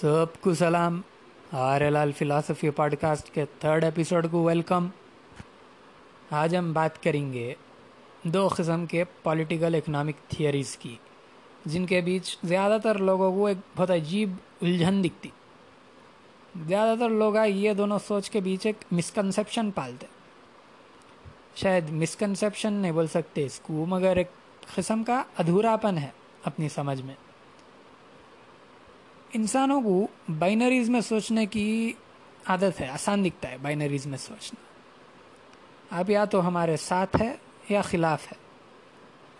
سب کو سلام۔ R L L philosophy podcast کے تھرڈ ایپیسوڈ کو ویلکم آج ہم بات کریں گے دو قسم کے پولیٹیکل اکنامک تھیوریز کی، جن کے بیچ زیادہ تر لوگوں کو ایک بہت عجیب الجھن دکھتی۔ زیادہ تر لوگ یہ دونوں سوچ کے بیچ ایک مسکنسیپشن پالتے۔ شاید مسکنسیپشن نہیں بول سکتے اس کو مگر ایک قسم کا ادھوراپن ہے اپنی سمجھ میں۔ انسانوں کو بائنریز میں سوچنے کی عادت ہے، آسان دکھتا ہے بائنریز میں سوچنا۔ اب یا تو ہمارے ساتھ ہے یا خلاف ہے۔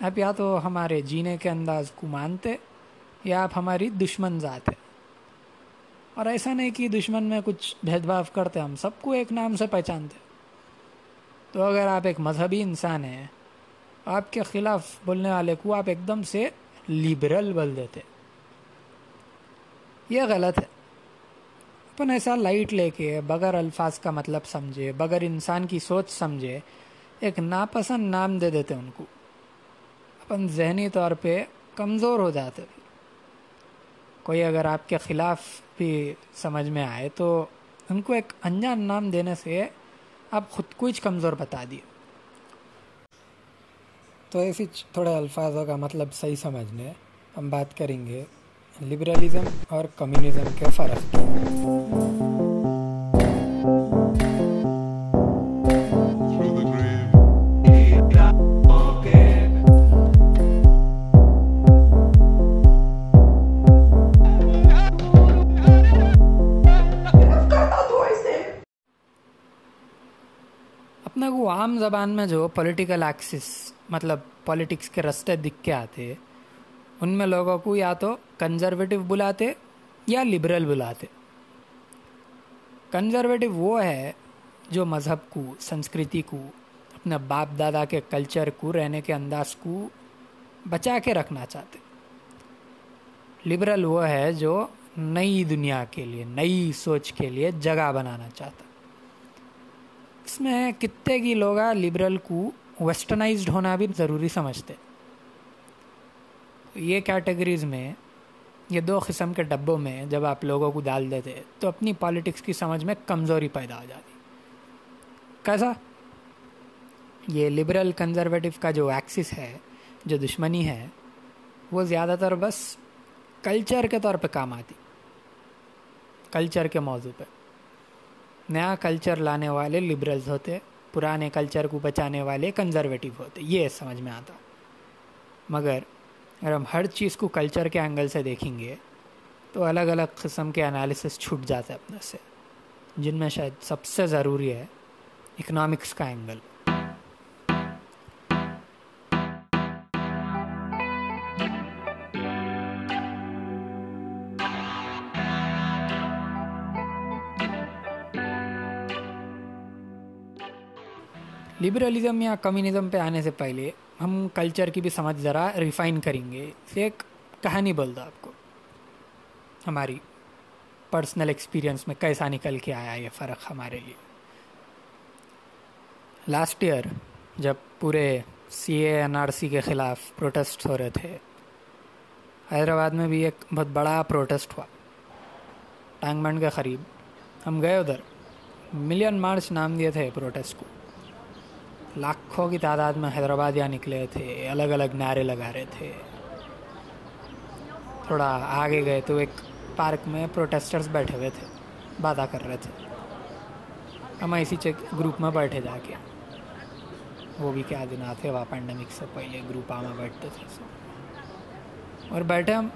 اب یا تو ہمارے جینے کے انداز کو مانتے یا آپ ہماری دشمن ذات ہے اور ایسا نہیں کہ دشمن میں کچھ بھید بھاؤ کرتے، ہم سب کو ایک نام سے پہچانتے۔ تو اگر آپ ایک مذہبی انسان ہیں، آپ کے خلاف بولنے والے کو آپ ایک دم سے لبرل بول دیتے۔ یہ غلط ہے۔ اپن ایسا لائٹ لے کے بغیر الفاظ کا مطلب سمجھے، بغیر انسان کی سوچ سمجھے، ایک ناپسند نام دے دیتے ان کو۔ اپن ذہنی طور پہ کمزور ہو جاتے کوئی اگر آپ کے خلاف بھی سمجھ میں آئے تو ان کو ایک انجان نام دینے سے آپ خود کو ہی کمزور بتا دیے۔ تو ایسی تھوڑے الفاظوں کا مطلب صحیح سمجھنے، ہم بات کریں گے۔ لبرلزم اور کمیونزم کے فرق کی۔ اپنے کو عام زبان میں جو پولیٹیکل ایکسس مطلب پولیٹکس کے رستے دکھ کے آتے ان میں لوگوں کو یا تو کنزرویٹو بلاتے یا لبرل بلاتے۔ کنزرویٹو وہ ہے جو مذہب کو، سنسکرتی کو اپنے باپ دادا کے کلچر کو، رہنے کے انداز کو بچا کے رکھنا چاہتے۔ لبرل وہ ہے جو نئی دنیا کے لیے، نئی سوچ کے لیے جگہ بنانا چاہتا۔ اس میں کتے کی لوگ لبرل کو ویسٹرنائزڈ ہونا بھی ضروری سمجھتے۔ یہ کیٹیگریز میں یہ دو قسم کے ڈبوں میں جب آپ لوگوں کو ڈال دیتے تو اپنی پالیٹکس کی سمجھ میں کمزوری پیدا ہو جاتی۔ کیسا؟ یہ لبرل کنزرویٹو کا جو ایکسس ہے، جو دشمنی ہے، وہ زیادہ تر بس کلچر کے طور پہ کام آتی۔ کلچر کے موضوع پہ۔ نیا کلچر لانے والے لبرلز ہوتے، پرانے کلچر کو بچانے والے کنزرویٹو ہوتے، یہ سمجھ میں آتا۔ مگر اگر ہم ہر چیز کو کلچر کے اینگل سے دیکھیں گے تو الگ الگ قسم کے انالیسس چھوٹ جاتے اپنے سے، جن میں شاید سب سے ضروری ہے اکنامکس کا اینگل لبرلزم یا کمیونزم پہ آنے سے پہلے ہم کلچر کی بھی سمجھ ذرا ریفائن کریں گے۔ اسے ایک کہانی بول دو آپ کو۔ ہماری پرسنل ایکسپیرئنس میں کیسا نکل کے آیا یہ فرق ہمارے لیے۔ لاسٹ ایئر جب پورے سی اے این آر سی کے خلاف پروٹیسٹ ہو رہے تھے، حیدرآباد میں بھی ایک بہت بڑا پروٹیسٹ ہوا۔ ٹانگ بنڈ کے قریب۔ ہم گئے ادھر۔ ملین مارچ نام دیے تھے پروٹیسٹ کو۔ لاکھوں کی تعداد میں حیدرآباد یا نکلے تھے، الگ الگ نعرے لگا رہے تھے۔ تھوڑا آگے گئے تو ایک پارک میں پروٹیسٹرز بیٹھے ہوئے تھے باتیں کر رہے تھے۔ ہم اسی چیک گروپ میں بیٹھے جا کے۔ وہ بھی کیا دن آتے، وہاں پینڈمک سے پہلے گروپ آ میں بیٹھتے تھے۔ سب اور بیٹھے ہم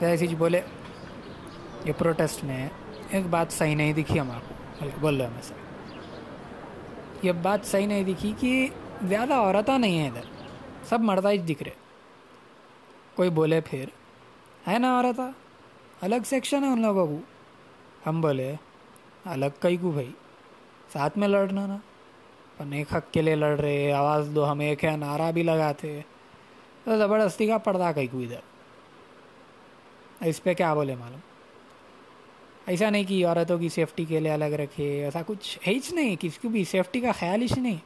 ایسی چیز جی بولے، یہ پروٹیسٹ میں ایک بات صحیح نہیں دکھی ہمارے کو۔ بلکہ بول رہے ہمیں سر۔ یہ بات صحیح نہیں دکھی کہ زیادہ عورتیں نہیں ہیں ادھر۔ سب مردہ ہی دکھ رہے۔ کوئی بولے پھر۔ ہے نا عورتیں الگ سیکشن ہے ان لوگوں کو۔ ہم بولے، الگ کئی کو بھائی؟ ساتھ میں لڑنا نا۔ اپن ایک حق کے لیے لڑ رہے، آواز دو ہم ایک ہے نعرہ بھی لگاتے۔ تو زبردستی کا پردہ کئی کو ادھر۔ اس پہ کیا بولے معلوم؟ ایسا نہیں کہ عورتوں کی سیفٹی کے لیے الگ رکھے ایسا کچھ ہے ہی نہیں کسی کو بھی سیفٹی کا خیال ہی نہیں۔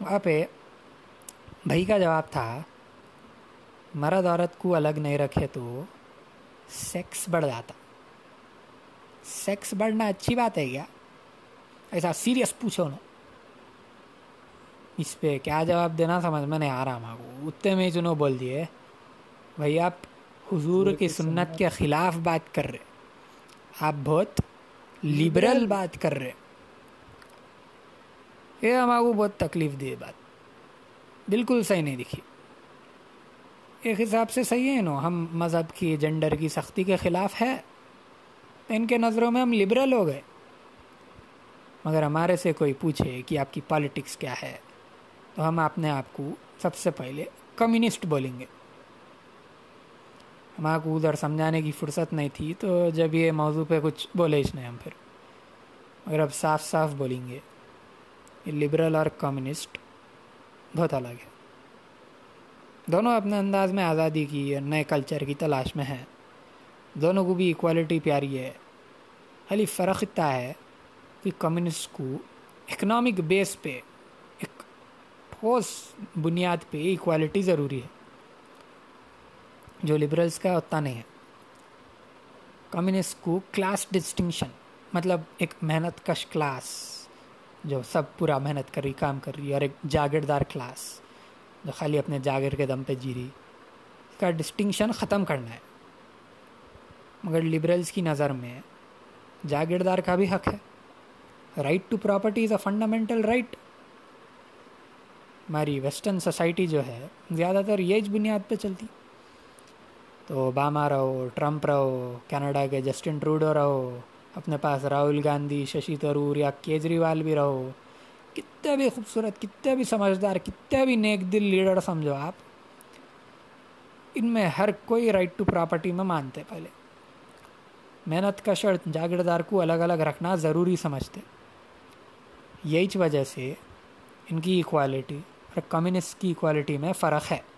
وہاں پہ بھائی کا جواب تھا مرد عورت کو الگ نہیں رکھے تو سیکس بڑھ جاتا۔ سیکس بڑھنا اچھی بات ہے کیا؟ ایسا سیریس پوچھو نا۔ اس پہ کیا جواب دینا سمجھ میں نہیں آ رہا ماں کو۔ اتنے میں چنو بول دیے۔ بھائی آپ حضور کی سنت کے خلاف بات کر رہے۔ آپ بہت لبرل بات کر رہے یہ ہمارے کو بہت تکلیف دی بات۔ بالکل صحیح نہیں دکھی۔ ایک حساب سے صحیح ہے نا، ہم مذہب کی جنڈر کی سختی کے خلاف ہے۔ ان کے نظروں میں ہم لبرل ہو گئے۔ مگر ہمارے سے کوئی پوچھے کہ آپ کی پالیٹکس کیا ہے، تو ہم اپنے آپ کو سب سے پہلے کمیونسٹ بولیں گے۔ ہمارے کو ادھر سمجھانے کی فرصت نہیں تھی، تو جب یہ موضوع پہ کچھ بولے اس نے ہم پھر۔ مگر اب صاف صاف بولیں گے۔ یہ لبرل اور کمیونسٹ بہت الگ ہے۔ دونوں اپنے انداز میں آزادی کی اور نئے کلچر کی تلاش میں ہیں۔ دونوں کو بھی ایکوالٹی پیاری ہے۔ خالی فرق اتنا ہے کہ کمیونسٹ کو اکنامک بیس پہ ایک ٹھوس بنیاد پہ ایکوالٹی ضروری ہے۔ جو لبرلس کا اتنا نہیں ہے۔ کمیونسٹ کو کلاس ڈسٹنکشن مطلب ایک محنت کش کلاس جو سب پورا محنت کر رہی، کام کر رہی، اور ایک جاگردار کلاس جو خالی اپنے جاگر کے دم پہ جی رہی۔ اس کا ڈسٹنکشن ختم کرنا ہے۔ مگر لبرلس کی نظر میں جاگیردار کا بھی حق ہے۔ Right to property is a fundamental right ہماری ویسٹرن سوسائٹی جو ہے، زیادہ تر یہ بنیاد پہ چلتی۔ تو اوباما رہو، ٹرمپ رہو، کینیڈا کے جسٹن ٹروڈو رہو، اپنے پاس راہل گاندھی، ششی تھرور یا کیجریوال بھی رہو۔ کتنے بھی خوبصورت، کتنے بھی سمجھدار، کتنے بھی نیک دل لیڈر سمجھو آپ، ان میں ہر کوئی رائٹ ٹو پراپرٹی میں مانتے پہلے۔ محنت کا شرط، جاگیردار کو الگ الگ رکھنا ضروری سمجھتے۔ یہی وجہ سے ان کی ایکوالٹی اور کمیونسٹ کی ایکوالٹی میں فرق ہے۔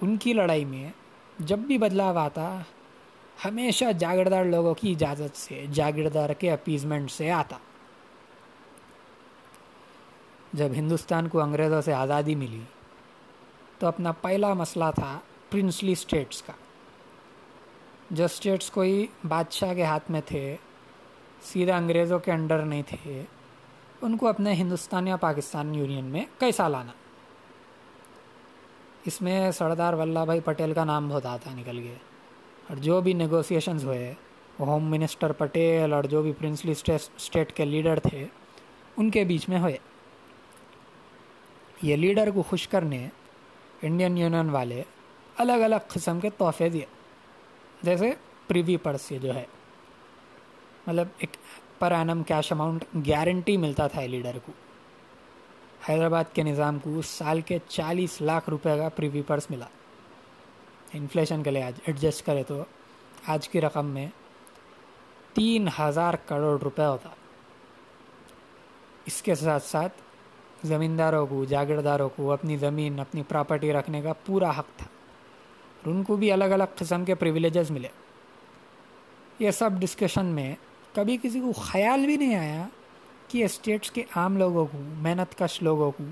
ان کی لڑائی میں جب بھی بدلاؤ آتا، ہمیشہ جاگیردار لوگوں کی اجازت سے، جاگیردار کے اپیزمنٹ سے آتا۔ جب ہندوستان کو انگریزوں سے آزادی ملی، تو اپنا پہلا مسئلہ تھا پرنسلی اسٹیٹس کا۔ جو اسٹیٹس کوئی بادشاہ کے ہاتھ میں تھے، سیدھا انگریزوں کے انڈر نہیں تھے، ان کو اپنے ہندوستان یا پاکستان یونین میں کیسا لانا؟ اس میں سردار ولبھ بھائی پٹیل کا نام بہت آتا نکل گئے اور جو بھی نیگوسیشنز ہوئے وہ ہوم منسٹر پٹیل اور جو بھی پرنسلی اسٹیٹ کے لیڈر تھے، ان کے بیچ میں ہوئے۔ یہ لیڈر کو خوش کرنے انڈین یونین والے الگ الگ قسم کے تحفے دیے۔ جیسے پریوی پرس جو ہے۔ مطلب ایک per annum cash amount guarantee ملتا تھا لیڈر کو۔ حیدرآباد کے نظام کو اس سال کے چالیس لاکھ روپے کا پریوی پرس ملا۔ انفلیشن کے لیے آج ایڈجسٹ کرے تو آج کی رقم میں تین ہزار کروڑ روپے ہوتا۔ اس کے ساتھ ساتھ زمینداروں کو، جاگیرداروں کو اپنی زمین، اپنی پراپرٹی رکھنے کا پورا حق تھا۔ اور ان کو بھی الگ الگ قسم کے پریویلیجز ملے۔ یہ سب ڈسکشن میں کبھی کسی کو خیال بھی نہیں آیا کہ اسٹیٹس کے عام لوگوں کو، محنت کش لوگوں کو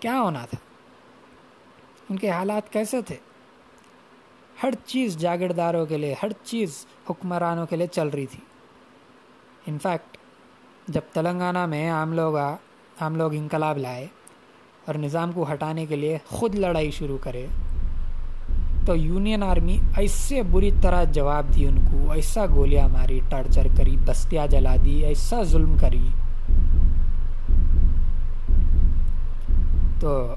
کیا ہونا تھا؟ ان کے حالات کیسے تھے؟ ہر چیز جاگیرداروں کے لیے، ہر چیز حکمرانوں کے لیے چل رہی تھی۔ انفیکٹ جب تلنگانہ میں عام لوگ عام لوگ انقلاب لائے اور نظام کو ہٹانے کے لیے خود لڑائی شروع کرے، تو یونین آرمی ایسے بری طرح جواب دی ان کو، ایسا گولیاں ماری، ٹارچر کری، بستیاں جلا دی، ایسا ظلم کری۔ تو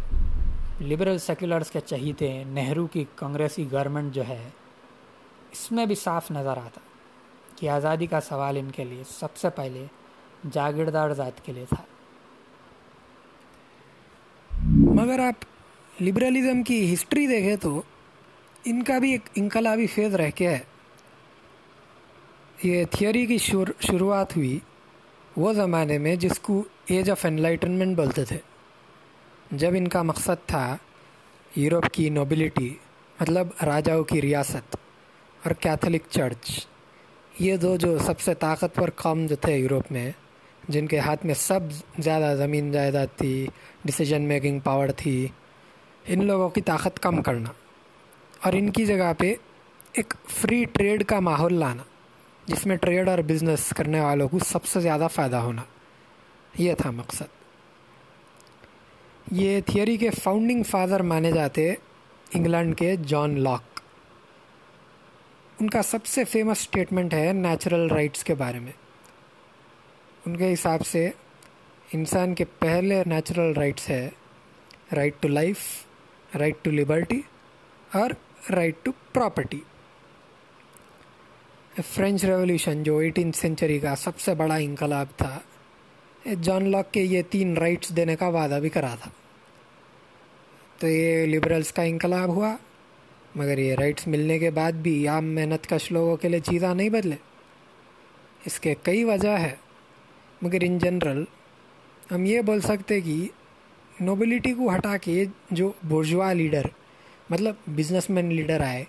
لبرل سیکولرز کے چہیتے نہرو کی کانگریسی گورنمنٹ جو ہے، اس میں بھی صاف نظر آتا کہ آزادی کا سوال ان کے لیے سب سے پہلے جاگیردار ذات کے لیے تھا۔ مگر آپ لبرلزم کی ہسٹری دیکھیں تو ان کا بھی ایک انقلابی فیض رہ کے ہے۔ یہ تھیوری کی شروعات ہوئی وہ زمانے میں جس کو ایج آف انلائٹنمنٹ بولتے تھے۔ جب ان کا مقصد تھا یورپ کی نوبلٹی مطلب راجاؤں کی ریاست اور کیتھولک چرچ یہ دو جو سب سے طاقتور قوم جو تھے یورپ میں، جن کے ہاتھ میں سب زیادہ زمین جائیداد تھی ڈسیجن میکنگ پاور تھی، ان لوگوں کی طاقت کم کرنا اور ان کی جگہ پہ ایک فری ٹریڈ کا ماحول لانا، جس میں ٹریڈ اور بزنس کرنے والوں کو سب سے زیادہ فائدہ ہونا، یہ تھا مقصد۔ یہ تھیوری کے فاؤنڈنگ فادر مانے جاتے انگلینڈ کے جان لاک۔ ان کا سب سے فیمس اسٹیٹمنٹ ہے نیچرل رائٹس کے بارے میں۔ ان کے حساب سے انسان کے پہلے نیچرل رائٹس ہے right to life right to liberty اور right to property French revolution جو ایٹین سینچری کا سب سے بڑا انقلاب تھا جان لاک کے یہ تین رائٹس دینے کا وعدہ بھی کرا تھا۔ تو یہ لبرلس کا انقلاب ہوا، مگر یہ رائٹس ملنے کے بعد بھی عام محنت کش لوگوں کے لیے چیزاں نہیں بدلے۔ اس کے کئی وجہ ہے مگر ان جنرل ہم یہ بول سکتے کہ نوبلٹی کو ہٹا کے جو بورجوا لیڈر مطلب بزنس مین لیڈر آئے،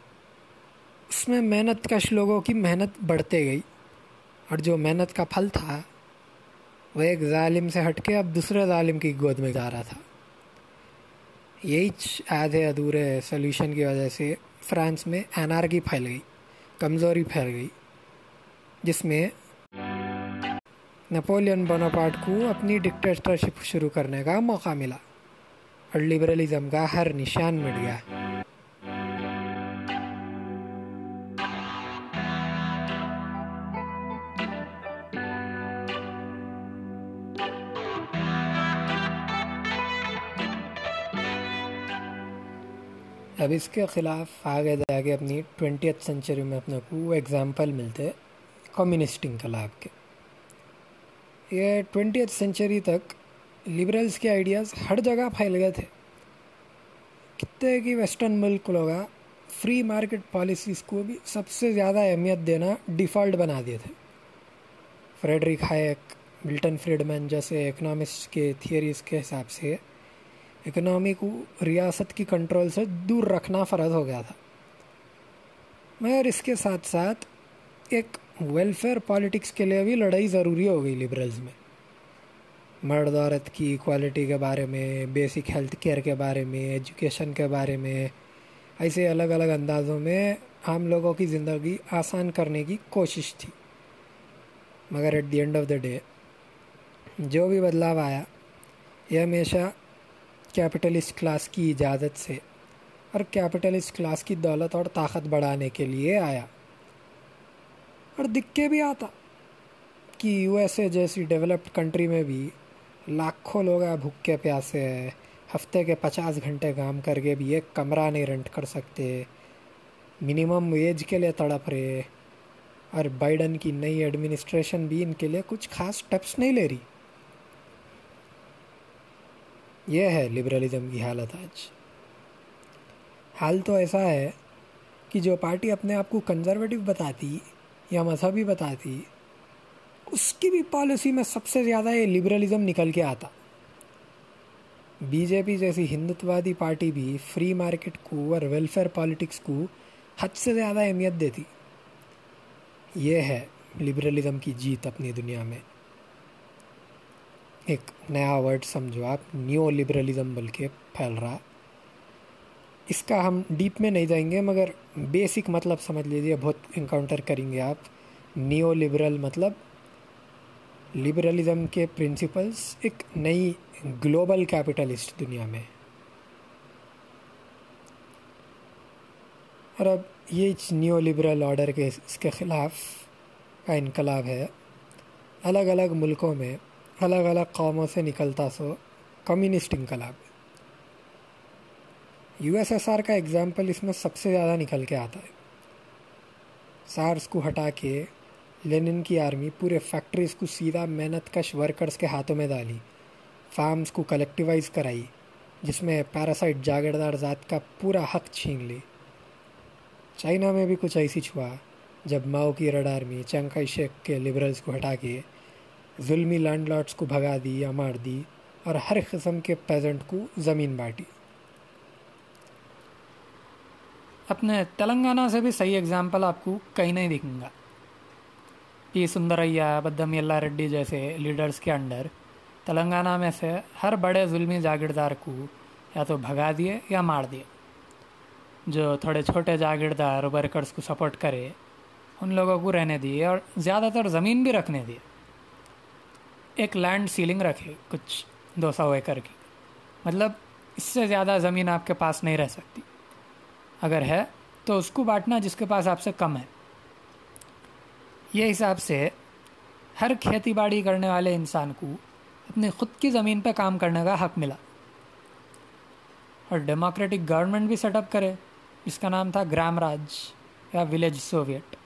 اس میں محنت کش لوگوں کی محنت بڑھتے گئی۔ اور جو محنت کا پھل تھا، وہ ایک ظالم سے ہٹ کے اب دوسرے ظالم کی گود میں جا رہا تھا۔ یہی آدھے ادھورے سلیوشن کی وجہ سے فرانس میں انارکی پھیل گئی، کمزوری پھیل گئی، جس میں نپولین بوناپارٹ کو اپنی ڈکٹیٹرشپ شروع کرنے کا موقع ملا۔ اور لبرلزم کا ہر نشان مٹ گیا۔ اب اس کے خلاف آگے جا کے اپنی ٹوینٹیتھ سینچری میں اپنے کو وہ ایگزامپل ملتے کمیونسٹ انقلاب کے۔ یہ ٹوینٹیتھ سینچری تک لبرلس کے آئیڈیاز ہر جگہ پھیل گئے تھے۔ کتنے کی ویسٹرن ملک لوگ فری مارکیٹ پالیسیز کو بھی سب سے زیادہ اہمیت دینا ڈیفالٹ بنا دیے تھے۔ فریڈرک ہائیک ملٹن فریڈمین جیسے اکنامسٹ کے تھیوریز کے حساب سے اکنامی کو ریاست کی کنٹرول سے دور رکھنا فرض ہو گیا تھا۔ مگر اس کے ساتھ ساتھ ایک ویلفیئر پالیٹکس کے لیے بھی لڑائی ضروری ہو گئی لبرلز میں۔ مرد عورت کی کوالٹی کے بارے میں بیسک ہیلتھ کیئر کے بارے میں ایجوکیشن کے بارے میں، ایسے الگ الگ اندازوں میں عام لوگوں کی زندگی آسان کرنے کی کوشش تھی۔ مگر at the end of the day جو بھی بدلاؤ آیا، یہ ہمیشہ کیپٹلسٹ کلاس کی اجازت سے اور کیپٹلسٹ کلاس کی دولت اور طاقت بڑھانے کے لیے آیا۔ اور دکھ کے بھی آتا کہ یو ایس اے جیسی ڈیولپڈ کنٹری میں بھی لاکھوں لوگ بھوک کے پیاسے ہیں۔ ہفتے کے پچاس گھنٹے کام کر کے بھی ایک کمرہ نہیں رینٹ کر سکتے۔ منیمم ویج کے لیے تڑپ رہے۔ اور بائیڈن کی نئی ایڈمنسٹریشن بھی ان کے لیے کچھ خاص ٹپس نہیں لے رہی۔ یہ ہے لبرلزم کی حالت آج۔ حال تو ایسا ہے کہ جو پارٹی اپنے آپ کو کنزرویٹو بتاتی یا مذہبی بتاتی، اس کی بھی پالیسی میں سب سے زیادہ یہ لبرلزم نکل کے آتا۔ بی جے پی جیسی ہندوتوادی پارٹی بھی فری مارکیٹ کو اور ویلفیئر پالیٹکس کو حد سے زیادہ اہمیت دیتی۔ یہ ہے لبرلزم کی جیت اپنی دنیا میں۔ ایک نیا ورڈ سمجھو آپ نیو لبرلزم بول کے پھیل رہا۔ اس کا ہم ڈیپ میں نہیں جائیں گے، مگر بیسک مطلب سمجھ لیجیے بہت انکاؤنٹر کریں گے آپ۔ نیو لبرل مطلب لبرلزم کے پرنسپلس ایک نئی گلوبل کیپٹلسٹ دنیا میں۔ اور اب یہ نیو لبرل آرڈر کے اس کے خلاف کا انقلاب ہے۔ الگ الگ ملکوں میں الگ الگ قوموں سے نکلتا سو کمیونسٹ انقلاب یو ایس ایس آر کا اگزامپل اس میں سب سے زیادہ نکل کے آتا ہے سارس کو ہٹا کے لینن کی آرمی پورے فیکٹریز کو سیدھا محنت کش ورکرز کے ہاتھوں میں ڈالی فارمز کو کلیکٹیوائز کرائی جس میں پیراسائٹ جاگردار ذات کا پورا حق چھین لی چائنا میں بھی کچھ ایسی چھوا جب ماؤ کی رڈ آرمی چنکائی شیخ کے لبرلز کو ہٹا کے ظلمی لینڈ لاٹس کو بھگا دی یا مار دی اور ہر قسم کے پیزنٹ کو زمین بانٹی۔ اپنے تلنگانہ سے بھی صحیح اگزامپل آپ کو کہیں نہیں دکھوں گا۔ پی سندریا بدم اللہ ریڈی جیسے لیڈرز کے انڈر تلنگانہ میں سے ہر بڑے ظلمی جاگیردار کو یا تو بھگا دیے یا مار دیے۔ جو تھوڑے چھوٹے جاگیردار ورکرس کو سپورٹ کرے، ان لوگوں کو رہنے دیے اور زیادہ تر زمین بھی رکھنے دیے۔ ایک لینڈ سیلنگ رکھے کچھ دو سو ایکڑ کی مطلب اس سے زیادہ زمین آپ کے پاس نہیں رہ سکتی۔ اگر ہے تو اس کو بانٹنا جس کے پاس آپ سے کم ہے۔ یہ حساب سے ہر کھیتی باڑی کرنے والے انسان کو اپنی خود کی زمین پہ کام کرنے کا حق ملا۔ اور ڈیموکریٹک گورنمنٹ بھی سیٹ اپ کرے۔ جس کا نام تھا گرام راج یا ولیج سوویٹ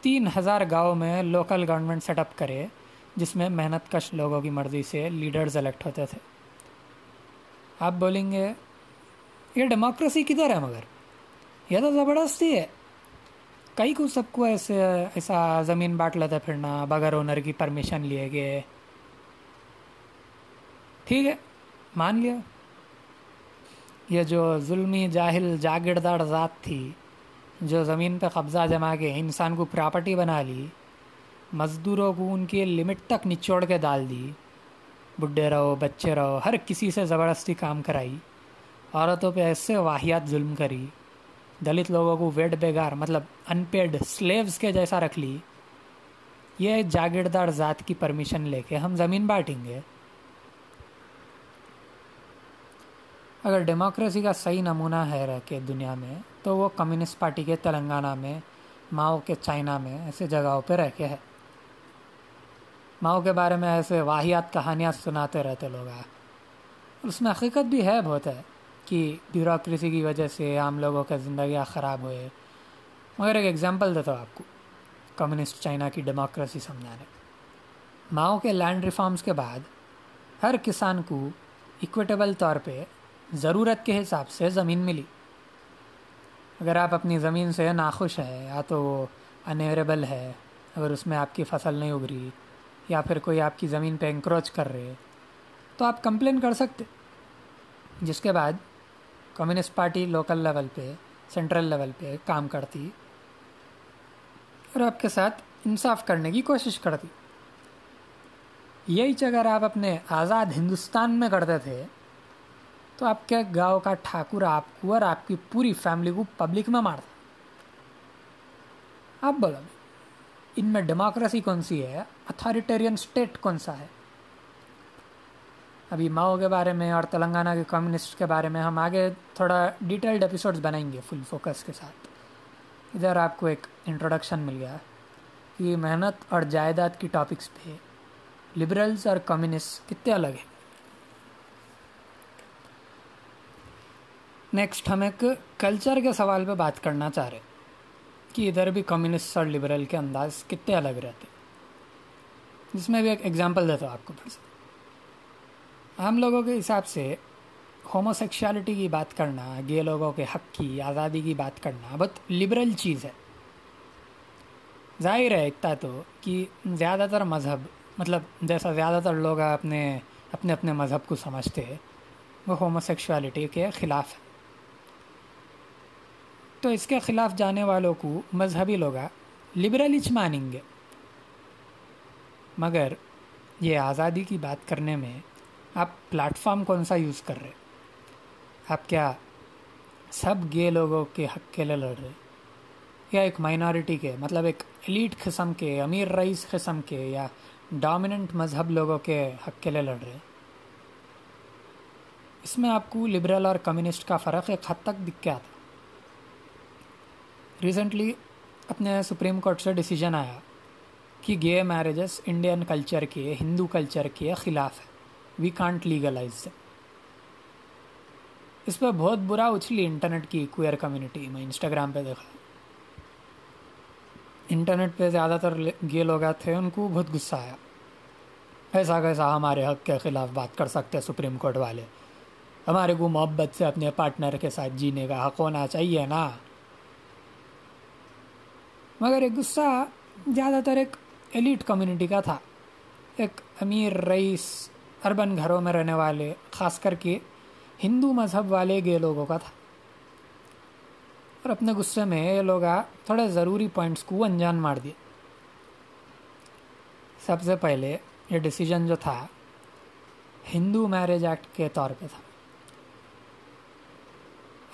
تین ہزار گاؤں میں لوکل گورنمنٹ سیٹ اپ کرے۔ جس میں محنت کش لوگوں کی مرضی سے لیڈرز الیکٹ ہوتے تھے۔ آپ بولیں گے، یہ ڈیموکریسی کدھر ہے مگر؟ یہ تو زبردستی ہے۔ کئی کو سب کو ایسے ایسا زمین بانٹ لیتے پھرنا، بغیر اونر کی پرمیشن لیے گئے۔ ٹھیک ہے، مان لیا۔ یہ جو ظلمی جاہل جاگردار ذات تھی، جو زمین پہ قبضہ جما کے انسان کو پراپرٹی بنا لی مزدوروں کو ان کی لمٹ تک نچوڑ کے ڈال دی۔ بڈھے رہو، بچے رہو، ہر کسی سے زبردستی کام کرائی۔ عورتوں پہ ایسے واحیات ظلم کری۔ دلت لوگوں کو ویٹ بیگار مطلب ان پیڈ سلیوز کے جیسا رکھ لی۔ یہ جاگیردار ذات کی پرمیشن لے کے ہم زمین بانٹیں گے۔ اگر ڈیموکریسی کا صحیح نمونہ ہے رہ کے دنیا میں، تو وہ کمیونسٹ پارٹی کے تلنگانہ میں، ماؤ کے چائنا میں، ایسے جگہوں پہ رہ کے ہے۔ ماؤ کے بارے میں ایسے واحیات کہانیاں سناتے رہتے لوگ اس میں حقیقت بھی ہے بہت ہے کہ بیوروکریسی کی وجہ سے عام لوگوں کے زندگیاں خراب ہوئے۔ مگر ایک ایگزامپل دیتا ہوں آپ کو، کمیونسٹ چائنا کی ڈیموکریسی سمجھانے۔ ماؤ کے لینڈ ریفارمز کے بعد ہر کسان کو ایکویٹیبل طور پہ ضرورت کے حساب سے زمین ملی۔ اگر آپ اپنی زمین سے ناخوش ہے یا تو وہ انیوریبل ہے، اگر اس میں آپ کی فصل نہیں اگ رہی یا پھر کوئی آپ کی زمین پہ انکروچ کر رہے تو آپ کمپلین کر سکتے۔ جس کے بعد کمیونسٹ پارٹی لوکل لیول پہ سینٹرل لیول پہ کام کرتی، اور آپ کے ساتھ انصاف کرنے کی کوشش کرتی۔ یہی اگر آپ اپنے آزاد ہندوستان میں کرتے تھے، تو آپ کے گاؤں کا ٹھاکر آپ کو اور آپ کی پوری فیملی کو پبلک میں مارتا۔ آپ بولو، ان میں ڈیموکریسی کون سی ہے؟ اتھارٹیرین اسٹیٹ کون سا ہے؟ ابھی ماؤ کے بارے میں اور تلنگانہ کے کمیونسٹ کے بارے میں ہم آگے تھوڑا ڈیٹیلڈ ایپیسوڈز بنائیں گے فل فوکس کے ساتھ۔ ادھر آپ کو ایک انٹروڈکشن مل گیا کہ محنت اور جائیداد کی ٹاپکس پہ لبرلز اور کمیونسٹ کتنے الگ ہیں؟ نیکسٹ ہم ایک کلچر کے سوال پہ بات کرنا چاہ رہے کہ ادھر بھی کمیونسٹ اور لبرل کے انداز کتنے الگ رہتے جس میں بھی ایک ایگزامپل دیتا ہوں آپ کو پھر سے۔ عام لوگوں کے حساب سے ہومو سیکشوالٹی کی بات کرنا، گے لوگوں کے حق کی، آزادی کی بات کرنا بہت لبرل چیز ہے۔ ظاہر ہے ایک تو کہ زیادہ تر مذہب مطلب جیسا زیادہ تر لوگ اپنے اپنے اپنے مذہب کو سمجھتے وہ ہومو سیکشوالٹی کے خلاف ہے۔ تو اس کے خلاف جانے والوں کو مذہبی لوگ لبرل اچ مانیں گے۔ مگر یہ آزادی کی بات کرنے میں آپ پلیٹ فارم کون سا یوز کر رہے آپ کیا سب گے لوگوں کے حق کے لیے لڑ رہے یا ایک مائنورٹی کے مطلب ایک ایلیٹ قسم کے، امیر رئیس قسم کے، یا ڈومیننٹ مذہب لوگوں کے حق کے لیے لڑ رہے اس میں آپ کو لبرل اور کمیونسٹ کا فرق ایک حد تک دکھ کے آتا ریسنٹلی اپنے سپریم کورٹ سے ڈیسیجن آیا۔ کہ گے میرجز انڈین کلچر کے ہندو کلچر کے خلاف ہے. وی کانٹ لیگلائز اس پہ بہت برا اچھلی انٹرنیٹ کی کوئر کمیونٹی میں انسٹاگرام پہ دیکھا. انٹرنیٹ پہ زیادہ تر گے لوگ تھے ان کو بہت غصہ آیا. ایسا کیسا ہمارے حق کے خلاف بات کر سکتے سپریم کورٹ والے. ہمارے کو محبت سے اپنے پارٹنر کے ساتھ جینے کا حق ہونا چاہیے نا. مگر ایک غصہ زیادہ تر ایک ایلیٹ کمیونٹی کا تھا۔ ایک امیر رئیس اربن گھروں میں رہنے والے، خاص کر کے ہندو مذہب والے گے لوگوں کا تھا۔ اور اپنے غصے میں یہ لوگ تھوڑے ضروری پوائنٹس کو انجان مار دیے۔ سب سے پہلے یہ ڈیسیجن جو تھا، ہندو میرج ایکٹ کے طور پہ تھا۔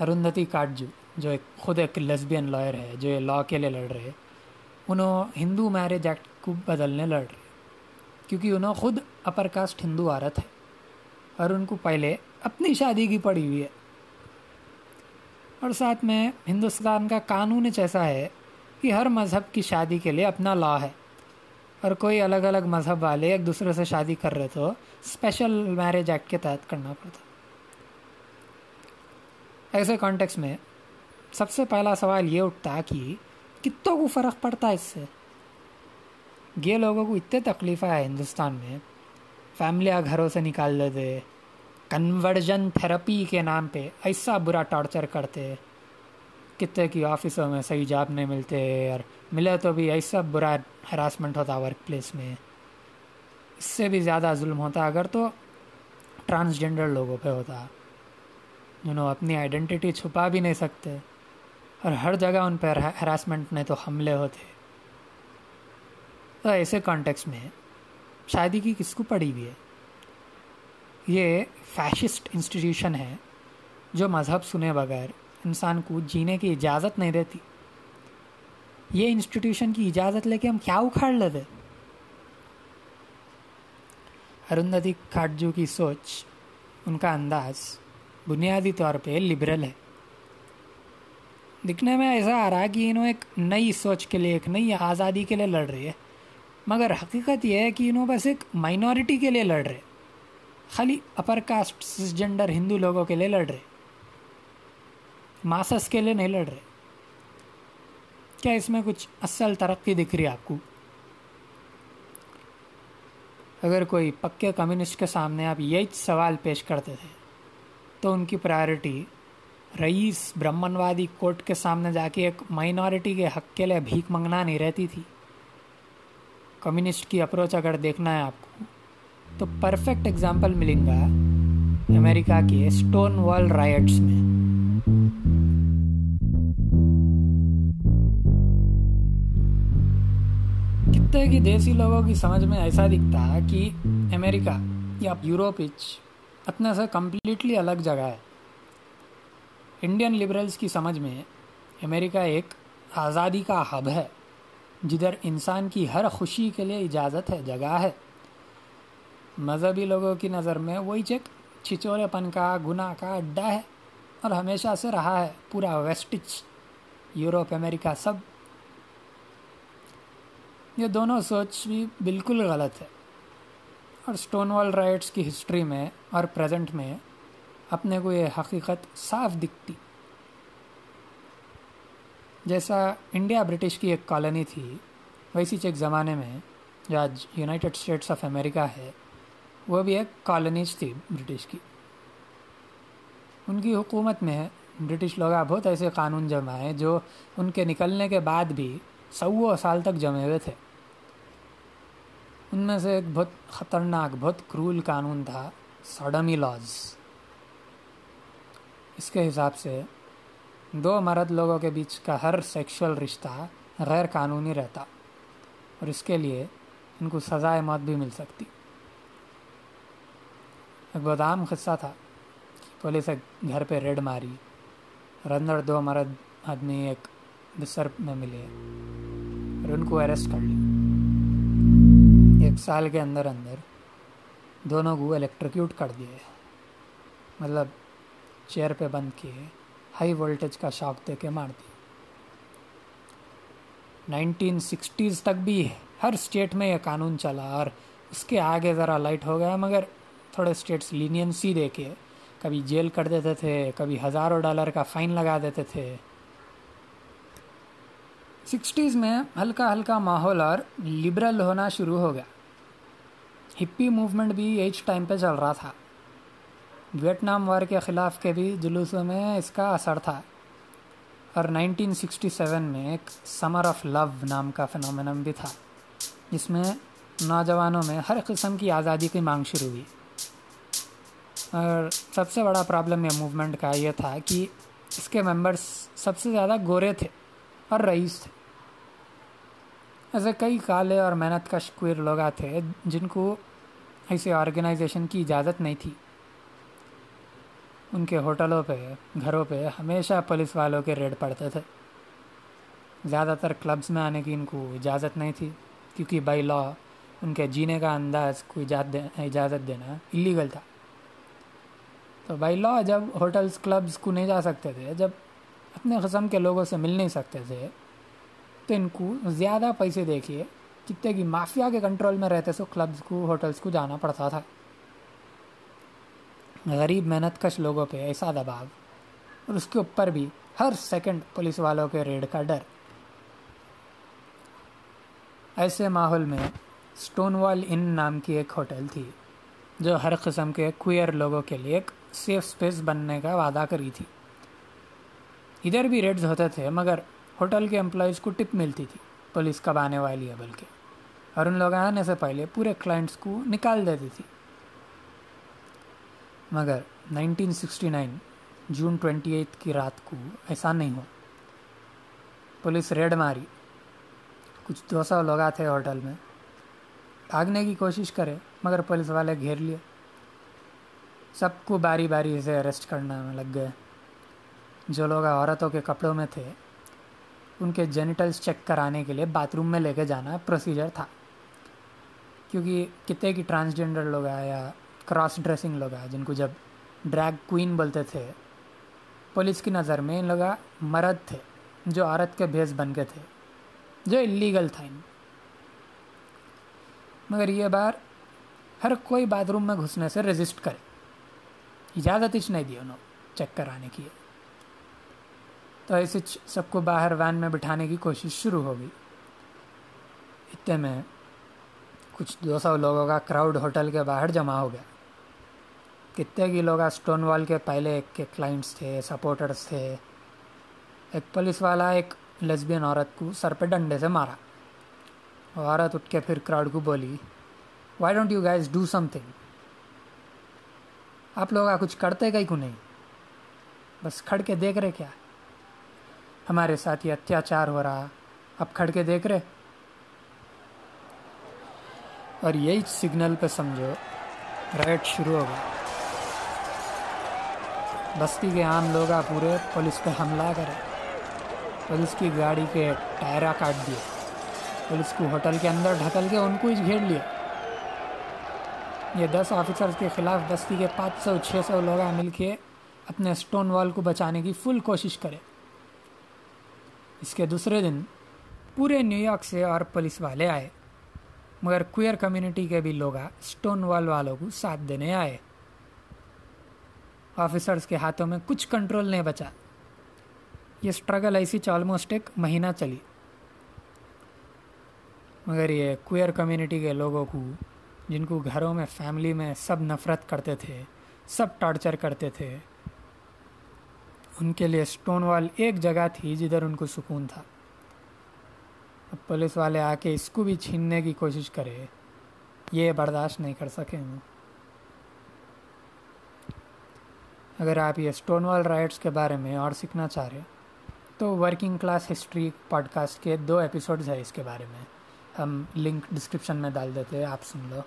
ارندھتی کاٹجو، جو ایک خود ایک لیسبین لائر ہے، جو یہ لا کے لیے لڑ رہے، انہوں ہندو میرج ایکٹ کو بدلنے لڑ رہے کیونکہ انہوں خود اپر کاسٹ ہندو عورت ہے اور ان کو پہلے اپنی شادی کی پڑی ہوئی ہے۔ اور ساتھ میں ہندوستان کا قانون ایسا ہے کہ ہر مذہب کی شادی کے لیے اپنا لا ہے۔ اور کوئی الگ الگ مذہب والے ایک دوسرے سے شادی کر رہے تو اسپیشل میرج ایکٹ کے تحت کرنا پڑتا۔ ایسے کانٹیکس میں سب سے پہلا سوال یہ اٹھتا کہ کتوں کو فرق پڑتا ہے اس سے؟ گے لوگوں کو اتنے تکلیف ہے ہندوستان میں۔ فیملیاں گھروں سے نکال دیتے کنورژن تھراپی کے نام پہ ایسا برا ٹارچر کرتے۔ کتنے کی آفسوں میں صحیح جاب نہیں ملتے، اور ملے تو بھی ایسا برا ہراسمنٹ ہوتا ورک پلیس میں۔ اس سے بھی زیادہ ظلم ہوتا، اگر تو ٹرانسجینڈر لوگوں پہ ہوتا۔ جنہوں اپنی آئیڈینٹی چھپا بھی نہیں سکتے، اور ہر جگہ ان پہ ہراسمنٹ نہیں تو حملے ہوتے۔ ایسے کانٹیکس میں شادی کی کس کو پڑی ہوئی ہے؟ یہ فیشسٹ انسٹیٹیوشن ہے جو مذہب سنے بغیر انسان کو جینے کی اجازت نہیں دیتی۔ یہ انسٹیٹیوشن کی اجازت لے کے ہم کیا اکھاڑ لیتے ارندتی کھاٹجو کی سوچ ان کا انداز بنیادی طور پہ لبرل ہے۔ دکھنے میں ایسا آ رہا کہ انہوں ایک نئی سوچ کے لیے، ایک نئی آزادی کے لیے لڑ رہی ہے مگر حقیقت یہ ہے کہ انہوں بس ایک مائنورٹی کے لیے لڑ رہے خالی اپر کاسٹ جنڈر ہندو لوگوں کے لیے لڑ رہے ماسس کے لیے نہیں لڑ رہے کیا اس میں کچھ اصل ترقی دکھ رہی ہے آپ کو؟ اگر کوئی پکے کمیونسٹ کے سامنے آپ یہی سوال پیش کرتے تھے، تو ان کی پرائرٹی رئیس برہمن وادی کورٹ کے سامنے جا کے ایک مائنورٹی کے حق کے لیے بھیک منگنا نہیں رہتی تھی۔ کمیونسٹ کی اپروچ اگر دیکھنا ہے آپ کو، تو پرفیکٹ اگزامپل ملیں گا امریکہ کے اسٹون وال رائٹس میں۔ کتنے کی دیسی لوگوں کی سمجھ میں ایسا دکھتا ہے کہ امریکہ یا یوروپ اپنے سے کمپلیٹلی الگ جگہ ہے۔ انڈین لبرلز کی سمجھ میں امریکہ ایک آزادی کا ہب ہے۔ جدھر انسان کی ہر خوشی کے لیے اجازت ہے، جگہ ہے۔ مذہبی لوگوں کی نظر میں وہی چیک چھچورے پن کا، گناہ کا اڈا ہے اور ہمیشہ سے رہا ہے، پورا ویسٹچ یوروپ امریکہ، سب۔ یہ دونوں سوچ بھی بالکل غلط ہے۔ اور اسٹون وال رائٹس کی ہسٹری میں اور پریزنٹ میں اپنے کو یہ حقیقت صاف دکھتی۔ جیسا انڈیا برٹش کی ایک کالونی تھی، ویسی ایک زمانے میں جو آج یونائٹڈ اسٹیٹس آف امریکہ ہے، وہ بھی ایک کالونیز تھی برٹش کی۔ ان کی حکومت میں برٹش لوگ بہت ایسے قانون جمائے جو ان کے نکلنے کے بعد بھی سو سال تک جمے ہوئے تھے۔ ان میں سے ایک بہت خطرناک، بہت کرول قانون تھا سوڈمی لاز۔ اس کے حساب سے دو مرد لوگوں کے بیچ کا ہر سیکشول رشتہ غیر قانونی رہتا اور اس کے لیے ان کو سزائے موت بھی مل سکتی۔ ایک بہت عام قصہ تھا پولیس ایک گھر پہ ریڈ ماری اور اندر دو مرد آدمی ایک بسر میں ملے اور ان کو اریسٹ کر لی ایک سال کے اندر اندر دونوں کو الیکٹریکیوٹ کر دیے مطلب چیئر پہ بند کیے۔ ہائی وولٹیج کا شاک دے کے مار دی نائنٹین سکسٹیز تک بھی ہر اسٹیٹ میں یہ قانون چلا اور اس کے آگے ذرا لائٹ ہو گیا، مگر تھوڑے اسٹیٹس لینینسی دے کے کبھی جیل کر دیتے تھے، کبھی ہزاروں ڈالر کا فائن لگا دیتے تھے۔ سکسٹیز میں ہلکا ہلکا ماحول اور لبرل ہونا شروع ہو گیا۔ ہپی موومنٹ بھی ایج ٹائم پہ چل رہا تھا۔ ویٹنام وار کے خلاف کے بھی جلوسوں میں اس کا اثر تھا۔ اور نائنٹین سکسٹی سیون میں ایک سمر آف لو نام کا فنومنم بھی تھا، جس میں نوجوانوں میں ہر قسم کی آزادی کی مانگ شروع ہوئی۔ اور سب سے بڑا پرابلم یہ موومنٹ کا یہ تھا کہ اس کے ممبرس سب سے زیادہ گورے تھے اور رئیس تھے۔ ایسے کئی کالے اور محنت کا شکویر لوگ تھے جن کو ایسے آرگنائزیشن کی اجازت نہیں تھی۔ ان کے ہوٹلوں پہ، گھروں پہ ہمیشہ پولیس والوں کے ریڈ پڑتے تھے۔ زیادہ تر کلبس میں آنے کی ان کو اجازت نہیں تھی، کیونکہ بائی لا ان کے جینے کا انداز کو اجازت دینا اللیگل تھا۔ تو بائی لا جب ہوٹلس کلبس کو نہیں جا سکتے تھے، جب اپنے قسم کے لوگوں سے مل نہیں سکتے تھے، تو ان کو زیادہ پیسے دیکھیے، جتنے کی مافیا کے کنٹرول میں رہتے، سو کلبس کو ہوٹلس کو جانا پڑتا تھا۔ غریب محنت کش لوگوں پہ ایسا دباؤ اور اس کے اوپر بھی ہر سیکنڈ پولیس والوں کے ریڈ کا ڈر۔ ایسے ماحول میں اسٹون وال ان نام کی ایک ہوٹل تھی، جو ہر قسم کے کوئر لوگوں کے لیے ایک سیف اسپیس بننے کا وعدہ کری تھی۔ ادھر بھی ریڈز ہوتے تھے، مگر ہوٹل کے امپلائیز کو ٹپ ملتی تھی پولیس کب آنے والی ہے بلکہ۔ اور ان لوگ آنے سے پہلے پورے کلائنٹس کو نکال دیتی تھی۔ مگر nineteen sixty nine June twenty eight کی رات کو ایسا نہیں ہوا۔ پولیس ریڈ ماری۔ کچھ دو سو لوگ تھے ہوٹل میں۔ بھاگنے کی کوشش کرے، مگر پولیس والے گھیر لیے۔ سب کو باری باری سے اریسٹ کرنا میں لگ گئے۔ جو لوگ عورتوں کے کپڑوں میں تھے، ان کے جینیٹلس چیک کرانے کے لیے باتھ روم میں لے کے جانا پروسیجر تھا۔ کیونکہ کتنے کی ٹرانسجینڈر لوگ آئے یا کراس ڈریسنگ لوگ آئے جن کو جب ڈریگ کوئین بولتے تھے، پولیس کی نظر میں ان لوگ مرد تھے، جو عورت کے بھیس بن کے تھے، جو اللیگل تھا ان۔ مگر یہ بار ہر کوئی باتھ روم میں گھسنے سے رجسٹ کرے۔ اجازت ہی نہیں دی انہوں، چیک کرانے کی۔ تو ایسے سب کو باہر وین میں بٹھانے کی کوشش شروع ہو گئی۔ اتنے میں کچھ دو سو لوگوں کا کراؤڈ ہوٹل کے باہر جمع ہو گیا۔ کتنے کی لوگ اسٹون وال کے پہلے ایک کے کلائنٹس تھے سپورٹرس تھے، ایک پولیس والا، ایک لیسبین عورت کو سر پہ ڈنڈے سے مارا۔ عورت اٹھ کے پھر کراؤڈ کو بولی why don't you guys do something آپ لوگ کچھ کرتے گئی کو نہیں؟ بس کھڑ کے دیکھ رہے کیا؟ ہمارے ساتھ یہ اتیاچار ہو رہا اب کھڑ کے دیکھ رہے؟ اور یہی سگنل پہ سمجھو رائٹ شروع ہو گیا۔ بستی کے عام لوگ پورے پولیس پہ حملہ کرے پولیس کی گاڑی کے ٹائرہ کاٹ دیے۔ پولیس کو ہوٹل کے اندر ڈھکل کے ان کو ہی گھیر لیا۔ یہ دس آفیسرز کے خلاف بستی کے پانچ سو، چھ سو لوگ مل کے اپنے اسٹون وال کو بچانے کی فل کوشش کرے اس کے دوسرے دن پورے نیو یارک سے اور پولیس والے آئے۔ مگر کوئر کمیونٹی کے بھی لوگ اسٹون وال والوں کو ساتھ دینے آئے۔ آفیسرز کے ہاتھوں میں کچھ کنٹرول نہیں بچا۔ یہ اسٹرگل ایسی آلموسٹ ایک مہینہ چلی۔ مگر یہ کوئر کمیونٹی کے لوگوں کو، جن کو گھروں میں فیملی میں سب نفرت کرتے تھے، سب ٹارچر کرتے تھے، ان کے لیے اسٹون وال ایک جگہ تھی جدھر ان کو سکون تھا۔ اب پولیس والے آ کے اس کو بھی چھیننے کی کوشش کرے، یہ برداشت نہیں کر سکیں اگر آپ یہ اسٹون وال رائٹس کے بارے میں اور سیکھنا چاہ رہے تو working class history podcast کے دو ایپیسوڈز ہیں اس کے بارے میں۔ ہم لنک ڈسکرپشن میں ڈال دیتے آپ سن لو۔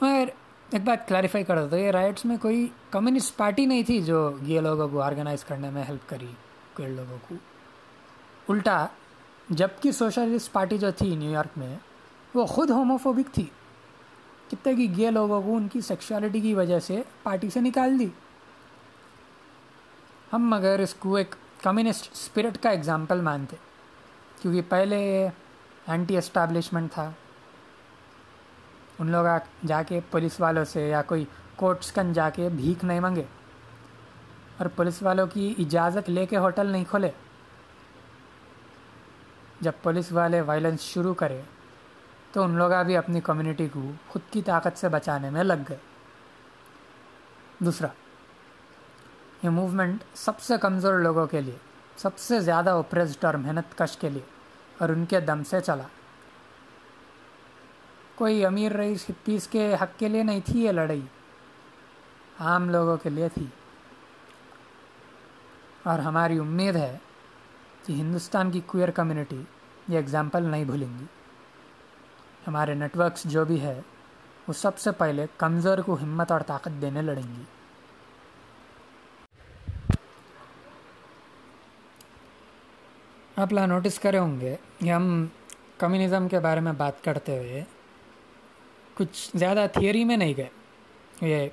مگر ایک بات کلیریفائی کر دیتے یہ رائٹس میں کوئی کمیونسٹ پارٹی نہیں تھی جو یہ لوگوں کو آرگنائز کرنے میں ہیلپ کری کوئی لوگوں کو۔ الٹا، جبکہ سوشلسٹ پارٹی جو تھی نیو یارک میں، وہ خود ہوموفوبک تھی۔ کتنے کی گے لوگوں کو ان کی سیکشوالٹی کی وجہ سے پارٹی سے نکال دی۔ ہم مگر اس کو ایک کمیونسٹ اسپرٹ کا ایگزامپل مانتے، کیونکہ پہلے اینٹی اسٹیبلشمنٹ تھا۔ ان لوگ جا کے پولیس والوں سے یا کوئی کوٹس کن جا کے بھیک نہیں مانگے۔ اور پولیس والوں کی اجازت لے کے ہوٹل نہیں کھولے۔ جب پولیس والے وائلنس شروع کرے تو ان لوگ بھی اپنی کمیونٹی کو خود کی طاقت سے بچانے میں لگ گئے۔ دوسرا، یہ موومنٹ سب سے کمزور لوگوں کے لیے، سب سے زیادہ اوپریزڈ اور محنت کش کے لیے اور ان کے دم سے چلا۔ کوئی امیر رئیس ہپیس کے حق کے لیے نہیں تھی یہ لڑائی، عام لوگوں کے لیے تھی۔ اور ہماری امید ہے کہ ہندوستان کی کوئر کمیونٹی یہ اگزامپل نہیں بھولیں گی۔ ہمارے نیٹ ورکس جو بھی ہے، وہ سب سے پہلے کمزور کو ہمت اور طاقت دینے لڑیں گی۔ آپ لا نوٹس کرے ہوں گے کہ ہم کمیونزم کے بارے میں بات کرتے ہوئے کچھ زیادہ تھیوری میں نہیں گئے۔ یہ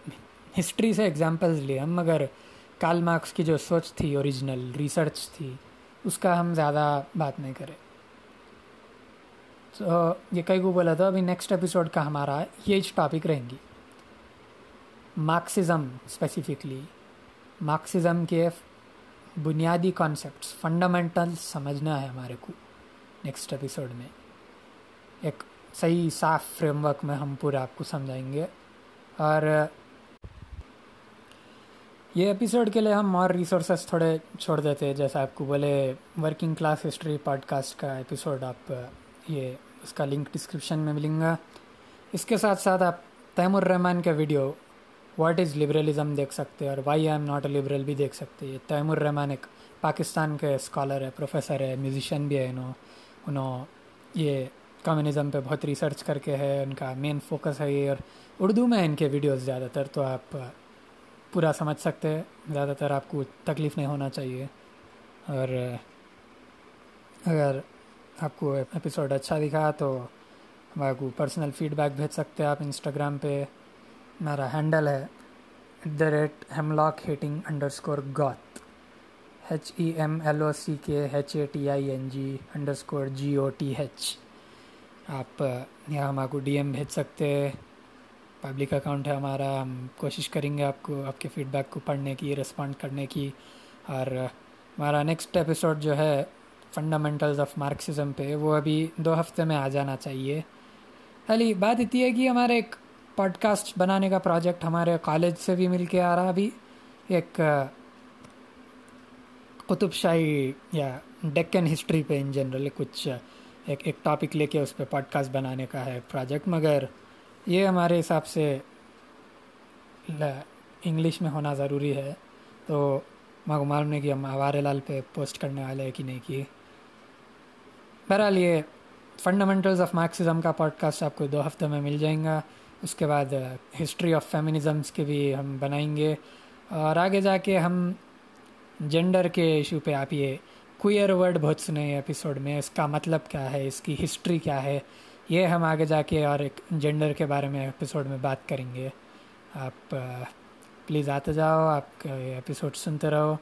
ہسٹری سے اگزامپلز لیے ہم، مگر کارل مارکس کی جو سوچ تھی اوریجنل ریسرچ تھی، اس کا ہم زیادہ بات نہیں کرے۔ یہ کئی کو بولا تھا، ابھی نیکسٹ ایپیسوڈ کا ہمارا یہ ٹاپک رہیں گی۔ مارکسزم اسپیسیفکلی مارکسزم کے بنیادی کانسیپٹس فنڈامنٹل سمجھنا ہے ہمارے کو نیکسٹ ایپیسوڈ میں۔ ایک صحیح صاف فریم ورک میں ہم پورا آپ کو سمجھائیں گے۔ اور یہ ایپیسوڈ کے لیے ہم اور ریسورسز تھوڑے چھوڑ دیتے جیسا آپ کو بولے working class history podcast کا ایپیسوڈ آپ یہ اس کا لنک ڈسکرپشن میں ملیں گا اس کے ساتھ ساتھ آپ تیم الرحمٰن کا ویڈیو واٹ از لبرلزم دیکھ سکتے اور why I am not a liberal بھی دیکھ سکتے یہ تیم الرحمٰن ایک پاکستان کے اسکالر ہے، پروفیسر ہے میوزیشین بھی ہے انہوں۔ انہوں یہ کمیونزم پہ بہت ریسرچ کر کے ہے، ان کا مین فوکس ہے یہ۔ اور اردو میں ان کے ویڈیوز زیادہ تر تو آپ پورا سمجھ سکتے ہیں۔ زیادہ تر آپ کو تکلیف نہیں ہونا چاہیے۔ اور اگر آپ کو ایپیسوڈ اچھا دکھا تو ہمارے کو پرسنل فیڈ بیک بھیج سکتے آپ انسٹاگرام پہ۔ میرا ہینڈل ہے at the rate hemlock hating underscore goth H E M L O C K H A T I N G underscore G O T H آپ یہاں ہمارے کو ڈی ایم بھیج سکتے پبلک اکاؤنٹ ہے ہمارا۔ ہم کوشش کریں گے آپ کو، آپ کے فیڈ بیک کو پڑھنے کی رسپانڈ کرنے کی۔ اور ہمارا نیکسٹ ایپیسوڈ جو ہے فنڈامنٹلز آف مارکسزم پہ، وہ ابھی دو ہفتے میں آ جانا چاہیے۔ علی، بات اتنی ہے کہ ہمارے ایک پوڈ کاسٹ بنانے کا پروجیکٹ ہمارے کالج سے بھی مل کے آ رہا۔ ابھی ایک قطب شاہی یا ڈیکن ہسٹری پہ ان جنرل کچھ ایک ایک ٹاپک لے کے اس پہ پوڈ کاسٹ بنانے کا ہے پروجیکٹ مگر یہ ہمارے حساب سے انگلش میں ہونا ضروری ہے۔ تو معلوم نہیں کہ ہم ہمارے لال پہ پوسٹ کرنے والے ہیں کہ نہیں کہ بہرحال یہ فنڈامنٹلز آف مارکسزم کا پوڈ کاسٹ آپ کو دو ہفتے میں مل جائیں گا۔ اس کے بعد ہسٹری آف فیمنزمس کے بھی ہم بنائیں گے۔ اور آگے جا کے ہم جینڈر کے ایشو پہ آپ یہ کوئر ورڈ بہت سنے ایپیسوڈ میں۔ اس کا مطلب کیا ہے؟ اس کی ہسٹری کیا ہے؟ یہ ہم آگے جا کے اور ایک جینڈر کے بارے میں ایپیسوڈ میں بات کریں گے۔ آپ پلیز آتے جاؤ، آپ ایپیسوڈ سنتے رہو۔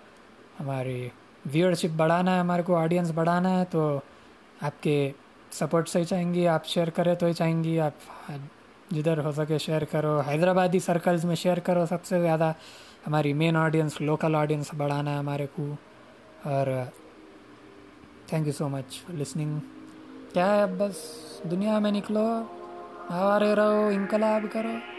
ہماری ویورشپ بڑھانا ہے، ہمارے کو آڈینس بڑھانا ہے، تو آپ کے سپورٹ سے چاہیں گی، آپ شیئر کرے تو ہی چاہیں گی، آپ جدھر ہو سکے شیئر کرو۔ حیدرآبادی سرکلز میں شیئر کرو سب سے زیادہ۔ ہماری مین آڈینس لوکل آڈینس بڑھانا ہے ہمارے کو۔ اور thank you so much for listening کیا ہے؟ اب بس دنیا میں نکلو۔ آوارے رہو، انقلاب کرو۔